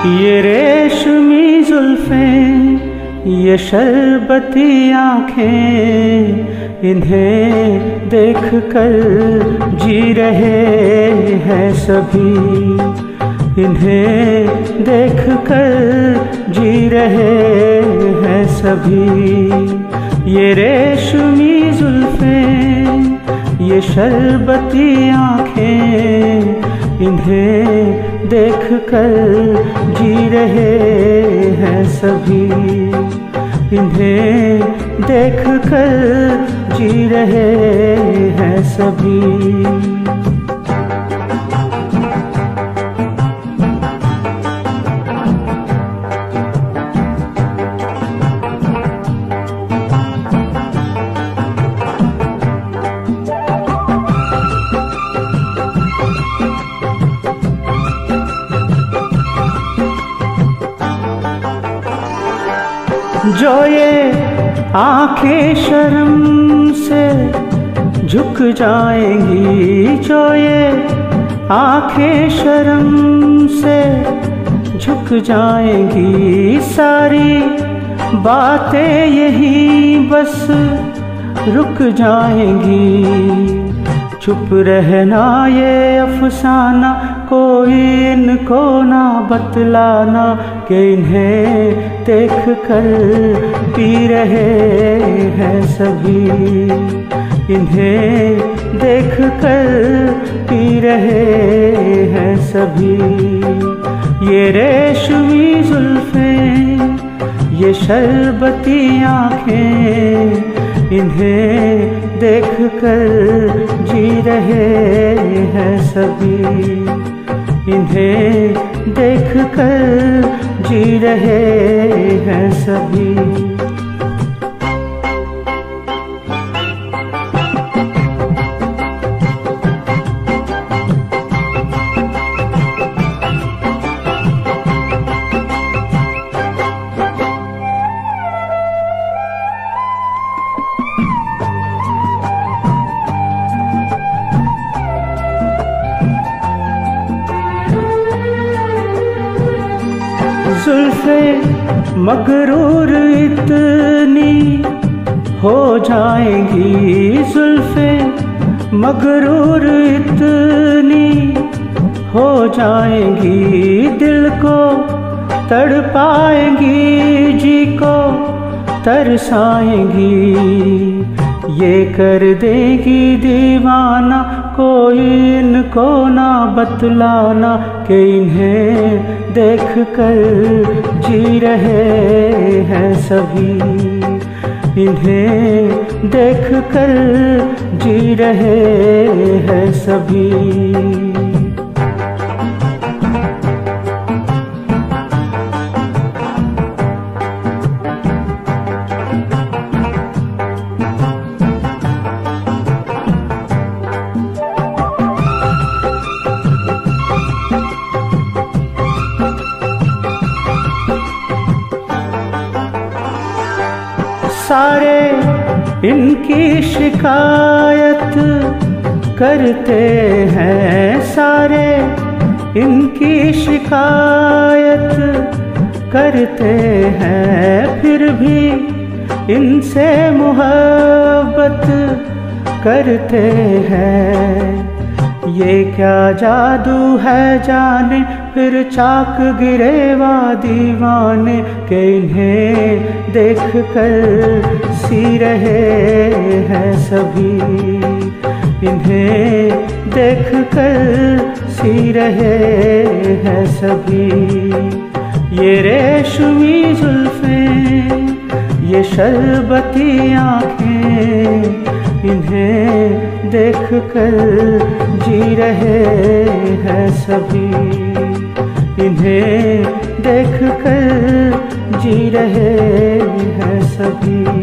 ये रेशमी जुल्फें, ये शरबती आँखें, इन्हें देख कर जी रहे हैं सभी। इन्हें देख कर जी रहे हैं सभी। ये रेशमी जुल्फें, ये शरबती आँखें, इन्हें देख कर जी रहे हैं सभी। इन्हें देख कर जी रहे हैं सभी। जो ये आँखें शर्म से झुक जाएँगी जो ये आँखें शर्म से झुक जाएँगी सारी। बातें यही बस रुक जाएँगी। चुप रहना ये अफसाना, कोई इनको ना बतलाना कि इन्हें देख कर पी रहे हैं सभी। इन्हें देख कर पी रहे हैं सभी। ये रेशमी जुल्फें, ये शरबती आँखें इन्हें देख कर जी रहे हैं सभी। इन्हें देख कर जी रहे हैं सभी। जुल्फे मगरूर इतनी हो जाएँगी जुल्फे मगरूर इतनी हो जाएँगी दिल को तड़ पाएँगी जी को, तरसाएँगी ये कर देगी दीवाना, कोई इनको ना बतलाना कि इन्हें देख कर जी रहे हैं सभी। इन्हें देख कर जी रहे हैं सभी। सारे इनकी शिकायत करते हैं सारे। इनकी शिकायत करते हैं फिर भी इनसे मोहब्बत करते हैं। ये क्या जादू है जाने? फिर चाक गिरेवा दीवाने के इन्हें देख कर सी रहे हैं सभी। इन्हें देख कर सी रहे हैं सभी। ये रेशमी जुल्फें, ये शरबती आँखें इन्हें देख कर जी रहे हैं सभी। इन्हें देख कर जी रहे हैं सभी।